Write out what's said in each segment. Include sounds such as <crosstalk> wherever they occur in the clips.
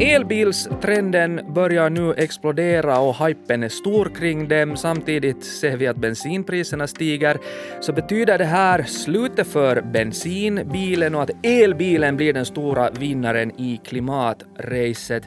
Elbilstrenden börjar nu explodera och hypen är stor kring dem. Samtidigt ser vi att bensinpriserna stiger. Så betyder det här slutet för bensinbilen och att elbilen blir den stora vinnaren i klimatracet?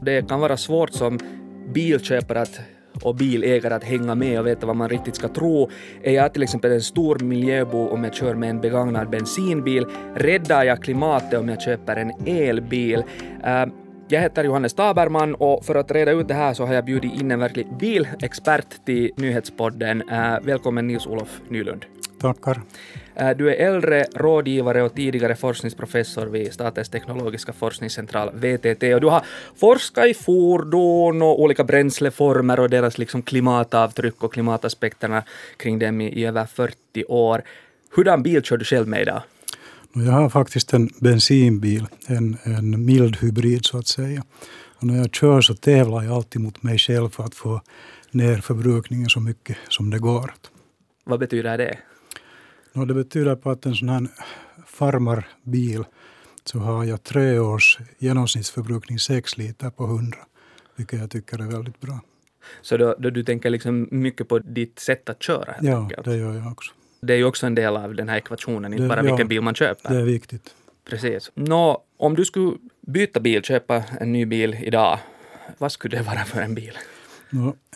Det kan vara svårt som bilköpare att och bilägare att hänga med och veta vad man riktigt ska tro. Är jag till exempel en stor miljöbov om jag kör med en begagnad bensinbil? Räddar jag klimatet om jag köper en elbil? Uh, jag heter Johannes Taberman och för att reda ut det här så har jag bjudit in en verklig bilexpert till nyhetspodden. Uh, välkommen Nils-Olof Nylund. Tackar. Uh, du är äldre rådgivare och tidigare forskningsprofessor vid Statens teknologiska forskningscentral, VTT, och du har forskat i fordon och olika bränsleformer och deras liksom klimatavtryck och klimataspekterna kring dem i, i över 40 år. Hurdan bil kör du själv med idag? Jag har faktiskt en bensinbil, en, en mild hybrid så att säga. Och när jag kör så tävlar jag alltid mot mig själv för att få ner förbrukningen så mycket som det går. Vad betyder det? No, det betyder på att en sån här farmarbil så har jag tre års genomsnittsförbrukning 6 liter på 100, vilket jag tycker är väldigt bra. Så då, då du tänker liksom mycket på ditt sätt att köra? Ja, enkelt. det gör jag också. Det är ju också en del av den här ekvationen, inte det, bara vilken bil man köper. Det är viktigt. Precis. Nå, om du skulle byta bil, köpa en ny bil idag, vad skulle det vara för en bil?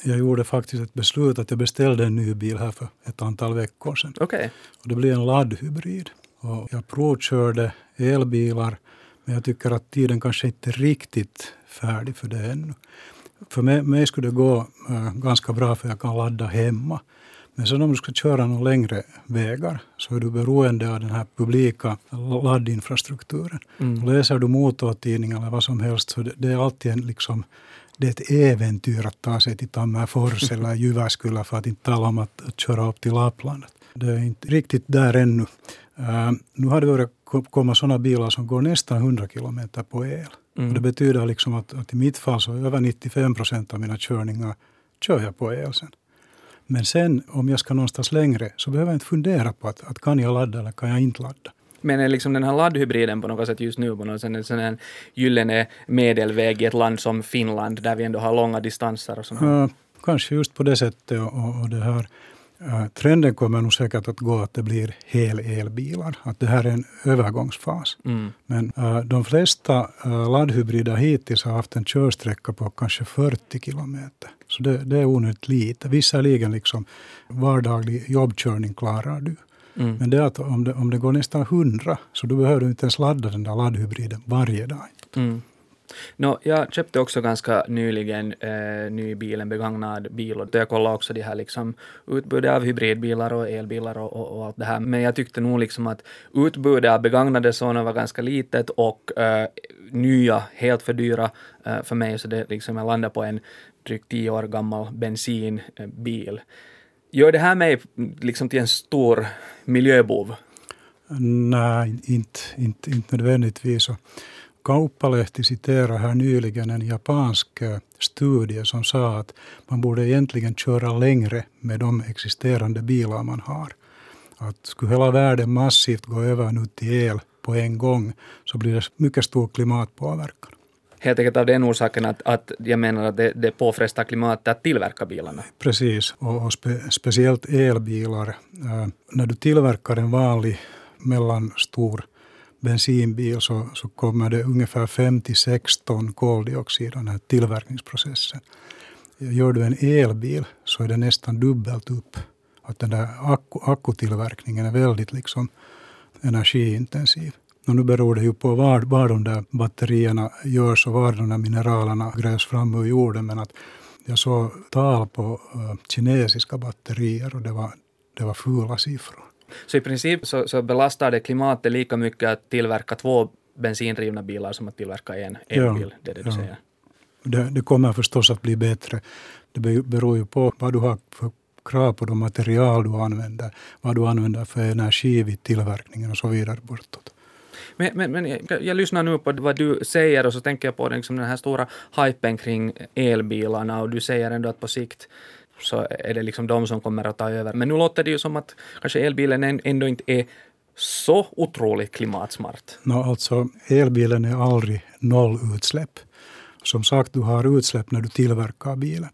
Jag gjorde faktiskt ett beslut att jag beställde en ny bil här för ett antal veckor sedan. Okay. Och det blev en laddhybrid. Och jag provkörde elbilar, men jag tycker att tiden kanske inte är riktigt färdig för det ännu. För mig, mig skulle det gå äh, ganska bra för jag kan ladda hemma. Men sen om du ska köra några längre vägar så är du beroende av den här publika laddinfrastrukturen. Mm. Läser du motortidningar eller vad som helst så det, det är alltid en liksom det är ett äventyr att ta sig till Tammerfors eller Jyväskylä för att inte tala om att, att köra upp till Lappland. Det är inte riktigt där ännu. Uh, nu har det börjat komma sådana bilar som går nästan 100 kilometer på el. Mm. Och det betyder liksom att, att, i mitt fall så över 95 procent av mina körningar kör jag på el sen. Men sen om jag ska någonstans längre så behöver jag inte fundera på att, att kan jag ladda eller kan jag inte ladda. Men är liksom den här laddhybriden på något sätt just nu på något sätt en här gyllene medelväg i ett land som Finland där vi ändå har långa distanser och sånt? Uh, kanske just på det sättet och, och, det här uh, trenden kommer nog säkert att gå att det blir hel-elbilar. Att det här är en övergångsfas. Mm. Men uh, de flesta uh, laddhybrider hittills har haft en körsträcka på kanske 40 kilometer. Så det, det är onödigt lite. Visserligen liksom vardaglig jobbkörning klarar du. Mm. Men det är att om det, om det går nästan 100 så då behöver du inte ens ladda den där laddhybriden varje dag. Mm. No, jag köpte också ganska nyligen eh, ny bil, en begagnad bil och jag kollade också de här liksom utbudet av hybridbilar och elbilar och, och, och, allt det här. Men jag tyckte nog liksom att utbudet av begagnade sådana var ganska litet och eh, nya helt för dyra eh, för mig så det liksom jag landade på en drygt tio år gammal bensinbil. Gör det här mig liksom till en stor miljöbov? Nej, inte, inte, inte nödvändigtvis. Kauppalehti citerar här nyligen en japansk eh, studie som sa att man borde egentligen köra längre med de existerande bilar man har. Att skulle hela världen massivt gå över nu till el på en gång så blir det mycket stor klimatpåverkan helt enkelt av den orsaken att, att jag menar att det, det påfrestar klimatet att tillverka bilarna. Precis, och, och spe, speciellt elbilar. Äh, när du tillverkar en vanlig mellanstor bensinbil så, så kommer det ungefär 5-6 ton koldioxid i den här tillverkningsprocessen. Gör du en elbil så är det nästan dubbelt upp. Att den där akku, akkutillverkningen är väldigt liksom energiintensiv. Och nu beror det ju på var, var de där batterierna görs och var de där mineralerna grävs fram ur jorden. Men att jag såg tal på uh, kinesiska batterier och det var, det var fula siffror. Så i princip så, så belastar det klimatet lika mycket att tillverka två bensindrivna bilar som att tillverka en elbil? Ja, det är det du ja. säger? Det, det kommer förstås att bli bättre. Det beror ju på vad du har för krav på de material du använder, vad du använder för energi vid tillverkningen och så vidare bortåt. Men, men, men jag, jag, lyssnar nu på vad du säger och så tänker jag på liksom den här stora hypen kring elbilarna och du säger ändå att på sikt så är det liksom de som kommer att ta över. Men nu låter det ju som att kanske elbilen ändå inte är så otroligt klimatsmart? No, alltså, elbilen är aldrig nollutsläpp. Som sagt, du har utsläpp när du tillverkar bilen.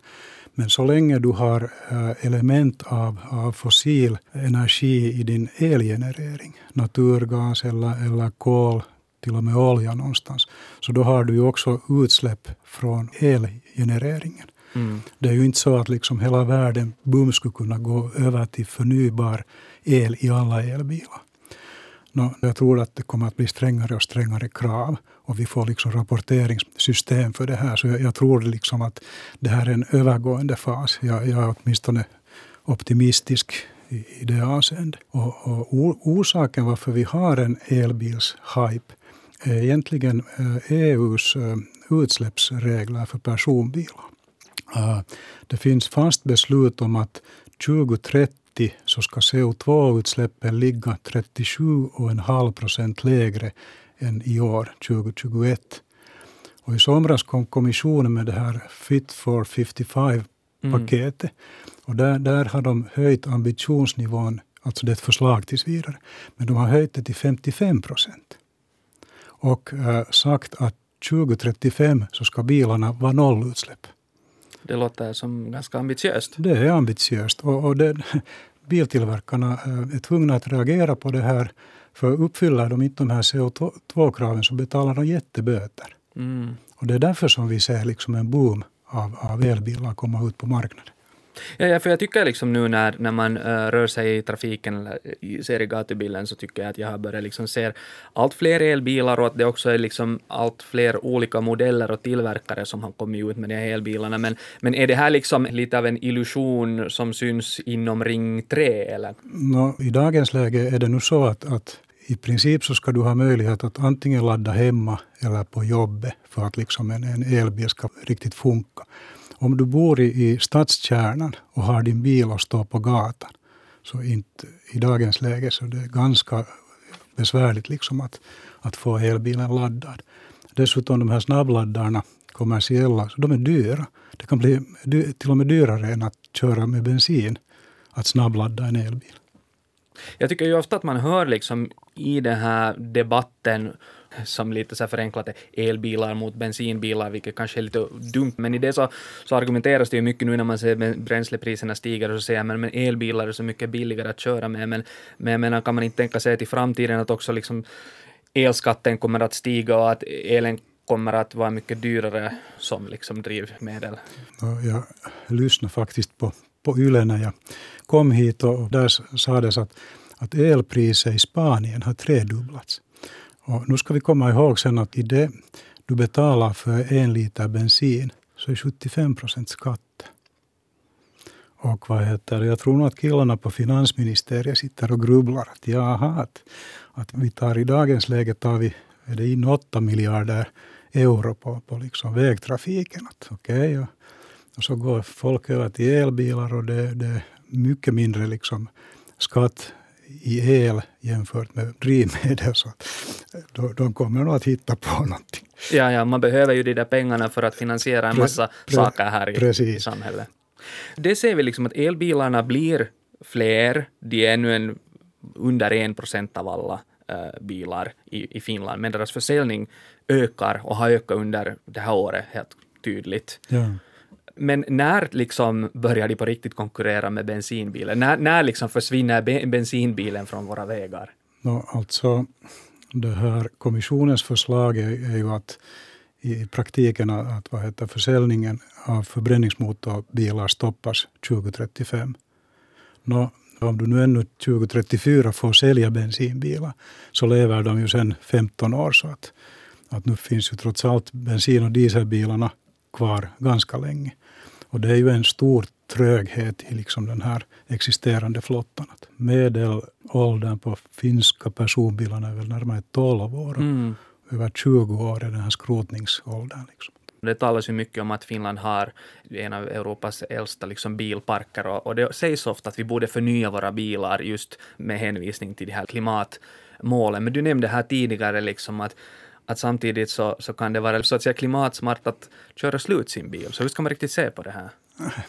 Men så länge du har eh, element av, av fossil energi i din elgenerering, naturgas eller, eller kol, till och med olja någonstans, så då har du ju också utsläpp från elgenereringen. Mm. Det är ju inte så att liksom hela världen bum skulle kunna gå över till förnybar el i alla elbilar. No, jag tror att det kommer att bli strängare och strängare krav och vi får liksom rapporteringssystem för det här. Så jag, jag tror liksom att det här är en övergående fas. Jag, jag är åtminstone optimistisk i, i det avseendet. Och, och orsaken varför vi har en elbilshype är egentligen eh, EUs eh, utsläppsregler för personbilar. Eh, det finns fast beslut om att 2030 så ska CO2-utsläppen ligga 37,5 procent lägre än i år, 2021. Och I somras kom kommissionen med det här Fit for 55-paketet. Mm. Och där, där har de höjt ambitionsnivån, alltså det är ett förslag tills vidare, men de har höjt det till 55 procent. Och äh, sagt att 2035 så ska bilarna vara nollutsläpp. Det låter som ganska ambitiöst. Det är ambitiöst. Och, och det, <laughs> biltillverkarna eh, är tvungna att reagera på det här. För uppfyller de inte de här CO2-kraven så betalar de jätteböter. Mm. Och det är därför som vi ser liksom en boom av, av elbilar komma ut på marknaden. Ja, ja, för jag tycker liksom nu när, när man uh, rör sig i trafiken eller ser i gatubilden så tycker jag att jag har börjat liksom se allt fler elbilar och att det också är liksom allt fler olika modeller och tillverkare som har kommit ut med de här elbilarna. Men, men är det här liksom lite av en illusion som syns inom Ring 3 eller? No, I dagens läge är det nu så att, att i princip så ska du ha möjlighet att antingen ladda hemma eller på jobbet för att liksom en, en elbil ska riktigt funka. Om du bor i, i stadskärnan och har din bil och står på gatan, så inte, i dagens läge så det är ganska besvärligt liksom att, att få elbilen laddad. Dessutom de här snabbladdarna, kommersiella, så de är dyra. Det kan bli till och med dyrare än att köra med bensin, att snabbladda en elbil. Jag tycker ju ofta att man hör liksom i den här debatten som lite så förenklat är elbilar mot bensinbilar, vilket kanske är lite dumt, men i det så, så argumenteras det ju mycket nu när man ser bränslepriserna stiger och så säger man men elbilar är så mycket billigare att köra med, men, men jag menar kan man inte tänka sig till framtiden att också liksom elskatten kommer att stiga och att elen kommer att vara mycket dyrare som liksom drivmedel. Jag lyssnade faktiskt på, på YLE när jag kom hit och där sades att, att elpriset i Spanien har tredubblats. Och nu ska vi komma ihåg sen att i det du betalar för en liter bensin så är 75 procent skatt. Och vad heter det, jag tror nog att killarna på finansministeriet sitter och grubblar att jaha, att, att vi tar i dagens läge tar vi, är det in 8 miljarder euro på, på liksom vägtrafiken. Att, okay, och, och så går folk över till elbilar och det, det är mycket mindre liksom skatt i el jämfört med drivmedel. Så då, de kommer nog att hitta på någonting. Ja, ja, man behöver ju de där pengarna för att finansiera en massa pre, saker här i, i, samhället. Det ser vi liksom att elbilarna blir fler, de är ännu en, under en procent av alla uh, bilar i, i Finland, men deras försäljning ökar och har ökat under det här året helt tydligt. Ja. Men när liksom börjar de på riktigt konkurrera med bensinbilen? När, när liksom försvinner bensinbilen från våra vägar? No, alltså, det här kommissionens förslag är, är ju att i praktiken att vad heter, försäljningen av förbränningsmotorbilar stoppas 2035. No, om du nu ännu 2034 får sälja bensinbilar så lever de ju sen 15 år. Så att, att nu finns ju trots allt bensin och dieselbilarna kvar ganska länge. Och det är ju en stor tröghet i liksom den här existerande flottan. Medelåldern på finska personbilarna är väl närmare 12 år. Mm. Över 20 år är den här skrotningsåldern. Liksom. Det talas ju mycket om att Finland har en av Europas äldsta liksom bilparker och, och det sägs ofta att vi borde förnya våra bilar just med hänvisning till de här klimatmålen. Men du nämnde här tidigare liksom att att samtidigt så, så kan det vara så att säga klimatsmart att köra slut sin bil. Så hur ska man riktigt se på det här?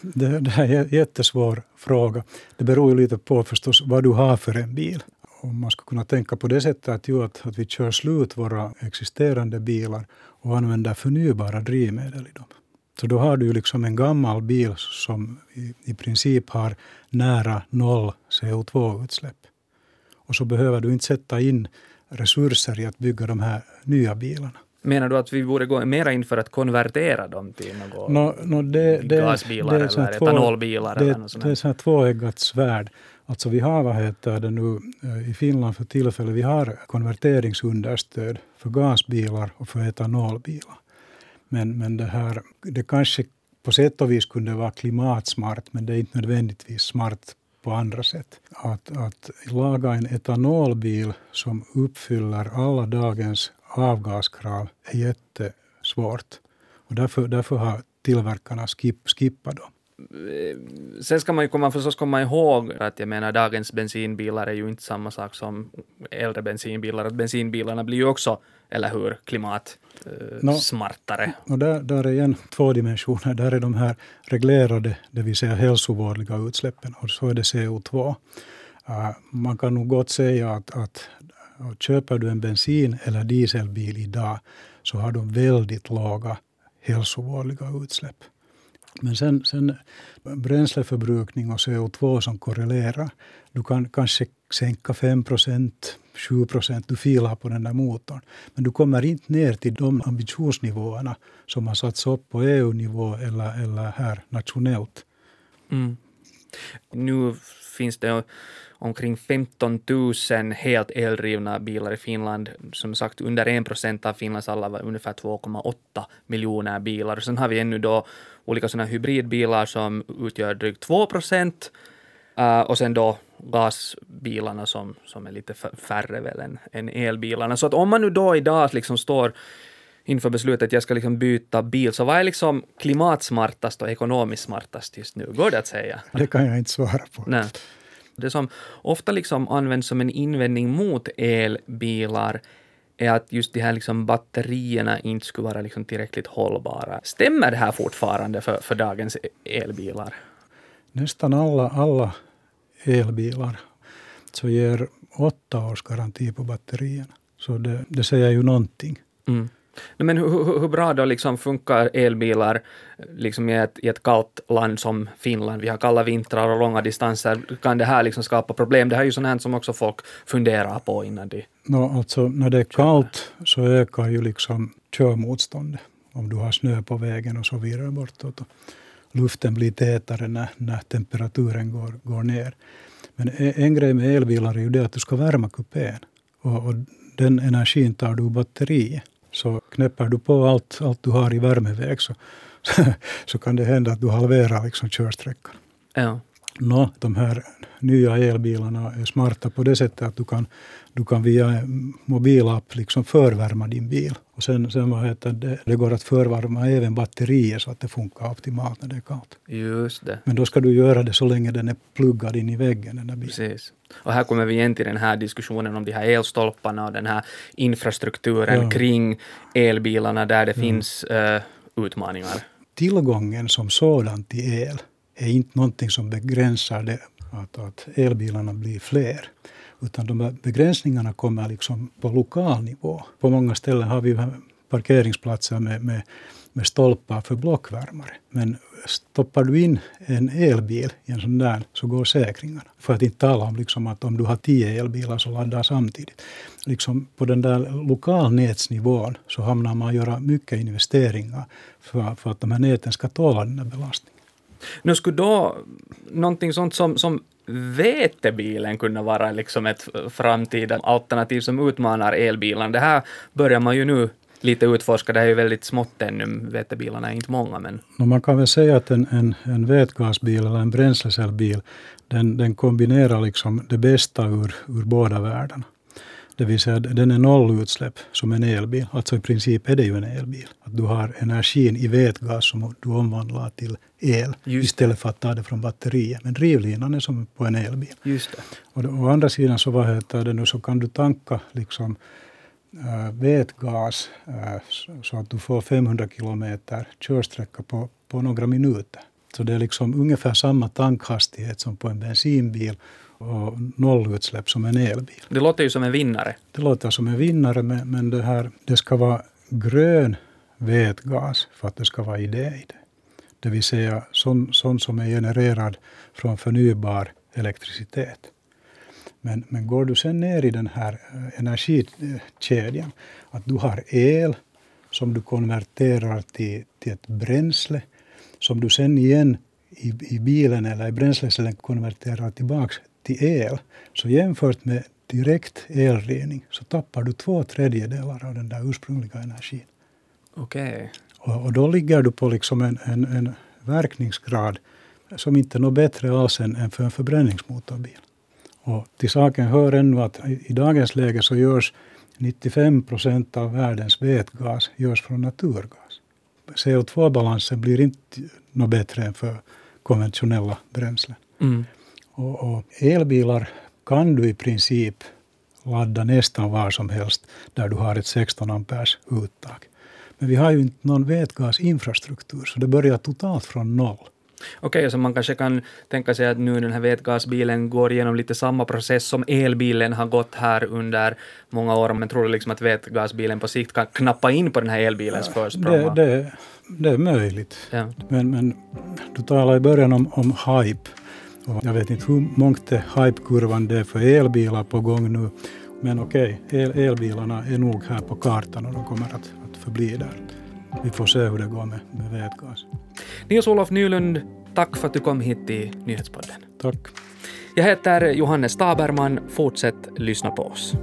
Det, det här är en jättesvår fråga. Det beror ju lite på förstås vad du har för en bil. om man skulle kunna tänka på det sättet att, ju att, att vi kör slut våra existerande bilar och använder förnybara drivmedel i dem. Så då har du liksom en gammal bil som i, i princip har nära noll CO2-utsläpp. Och så behöver du inte sätta in resurser i att bygga de här nya bilarna. Menar du att vi borde gå mera in för att konvertera dem till något no, no, det, gasbilar det, det eller etanolbilar? Det, eller något sånt det är så här tvåeggat svärd. Alltså vi har, vad heter det nu, eh, i Finland för tillfället, vi har konverteringsunderstöd för gasbilar och för etanolbilar. Men, men det här, det kanske på sätt och vis kunde vara klimatsmart, men det är inte nödvändigtvis smart på andra sätt. Att, att laga en etanolbil som uppfyller alla dagens avgaskrav är jättesvårt. Och därför, därför har tillverkarna skip, skippat dem. Sen ska man ju komma, förstås komma ihåg att jag menar dagens bensinbilar är ju inte samma sak som äldre bensinbilar. Att bensinbilarna blir ju också, eller hur, klimatsmartare. Eh, no, där, där är igen två dimensioner. Där är de här reglerade, det vill säga hälsovådliga utsläppen och så är det CO2. Uh, man kan nog gott säga att, att köper du en bensin eller dieselbil idag så har de väldigt låga hälsovådliga utsläpp. Men sen, sen bränsleförbrukning och CO2 som korrelerar. Du kan kanske sänka 5 procent, 7 procent, du filar på den där motorn. Men du kommer inte ner till de ambitionsnivåerna som har satts upp på EU-nivå eller, eller här nationellt. Mm. Nu finns det omkring 15 000 helt eldrivna bilar i Finland. Som sagt, under 1 procent av Finlands alla var ungefär 2,8 miljoner bilar. Sen har vi ännu då olika sådana hybridbilar som utgör drygt 2 procent. Uh, och sen då gasbilarna som, som är lite färre väl än, än elbilarna. Så att om man nu då idag liksom står inför beslutet att jag ska liksom byta bil, så vad är liksom klimatsmartast och ekonomiskt smartast just nu? Går det att säga? Det kan jag inte svara på. Nej. Det som ofta liksom används som en invändning mot elbilar är att just de här liksom batterierna inte skulle vara liksom tillräckligt hållbara. Stämmer det här fortfarande för, för dagens elbilar? Nästan alla, alla elbilar så ger åtta års garanti på batterierna. Så det, det säger ju någonting. Mm. Men hur, hur, bra då liksom funkar elbilar liksom i, ett, i ett kallt land som Finland? Vi har kalla vintrar och långa distanser. Kan det här liksom skapa problem? Det här är ju sånt som också folk funderar på innan de... No, alltså, när det är kallt så ökar ju liksom körmotståndet. Om du har snö på vägen och så vidare bortåt. Luften blir tätare när, när temperaturen går, går ner. Men e- en grej med elbilar är ju det att du ska värma kupén. Och, och den energin tar du ur batteriet. Så knäpper du på allt, allt du har i värmeväg så, <laughs> så kan det hända att du halverar liksom körsträckan. Ja. Nå, de här nya elbilarna är smarta på det sättet att du kan, du kan via mobilapp liksom förvärma din bil. Och sen, sen vad heter det, det går att förvärma även batterier så att det funkar optimalt när det är kallt. Just det. Men då ska du göra det så länge den är pluggad in i väggen, den där bilen. Precis. Och här kommer vi igen till den här diskussionen om de här elstolparna och den här infrastrukturen ja. kring elbilarna där det ja. finns uh, utmaningar. Tillgången som sådan till el är inte någonting som begränsar det, att, att elbilarna blir fler. Utan de här begränsningarna kommer liksom på lokal nivå. På många ställen har vi parkeringsplatser med, med, med stolpar för blockvärmare. Men stoppar du in en elbil i en sån där så går säkringarna. För att inte tala om liksom att om du har tio elbilar så laddar samtidigt. Liksom på den där lokalnätsnivån så hamnar man göra mycket investeringar för, för att de här näten ska tåla den här belastningen. Nu skulle då någonting sånt som, som vetebilen kunna vara liksom ett framtida alternativ som utmanar elbilarna. Det här börjar man ju nu lite utforska. Det är ju väldigt smått ännu. Vetebilarna är inte många. Men... Man kan väl säga att en, en, en vätgasbil eller en bränslecellbil den, den kombinerar liksom det bästa ur, ur båda världarna. Det vill säga den är nollutsläpp som en elbil. Alltså i princip är det ju en elbil. Att du har energin i vätgas som du omvandlar till el Just istället för att ta det från batteriet. Men drivlinan är som på en elbil. Just det. Och å andra sidan så, vad heter det nu, så kan du tanka liksom, äh, vätgas äh, så att du får 500 kilometer körsträcka på, på några minuter. Så det är liksom ungefär samma tankhastighet som på en bensinbil och nollutsläpp som en elbil. Det låter ju som en vinnare. Det låter som en vinnare, men, men det, här, det ska vara grön vätgas för att det ska vara idé i det. Det vill säga sån, sån som är genererad från förnybar elektricitet. Men, men går du sen ner i den här eh, energikedjan, att du har el som du konverterar till, till ett bränsle som du sen igen i, i bilen eller i bränslecellen konverterar tillbaks till el. Så jämfört med direkt elrening så tappar du två tredjedelar av den där ursprungliga energin. Okej. Okay. Och, och, då ligger du på liksom en, en, en verkningsgrad som inte är något bättre alls än, än för en förbränningsmotorbil. Och till saken hör ännu att i, i dagens läge så görs 95 procent av världens vätgas görs från naturgas. CO2-balansen blir inte något bättre än för konventionella bränslen. Mm. Och, och, elbilar kan du i princip ladda nästan var som helst där du har ett 16 amperes uttag. Men vi har ju inte någon vätgasinfrastruktur, så det börjar totalt från noll. Okej, okay, så man kanske kan tänka sig att nu den här vätgasbilen går igenom lite samma process som elbilen har gått här under många år, men tror du liksom att vätgasbilen på sikt kan knappa in på den här elbilens ja, försprång? Det, det, det, är möjligt. Ja. Men, men du talade i början om, om hype. Och jag vet inte hur mångt hypekurvan det är för elbilar på gång nu. Men okej, okay, el, elbilarna är nog här på kartan och de kommer att, att förbli där. Vi får se hur det går med, med vätgas. Nils-Olof Nylund, tack för att du kom hit till Nyhetspodden. Tack. Jag heter Johannes Taberman. Fortsätt lyssna på oss.